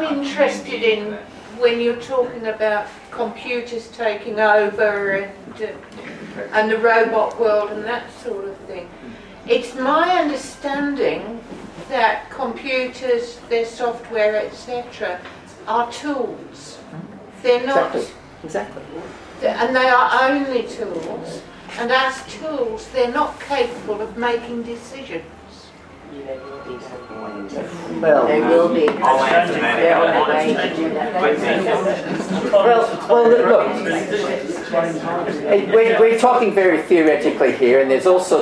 I'm interested in when you're talking about computers taking over and, uh, and the robot world and that sort of thing. It's my understanding that computers, their software, etc., are tools. They're not, Exactly. Exactly. and they are only tools. And as tools, they're not capable of making decisions. Well, They will be. I'll. They're on the way to do that. well, well, look, eh, we're, we're talking very theoretically here, and there's also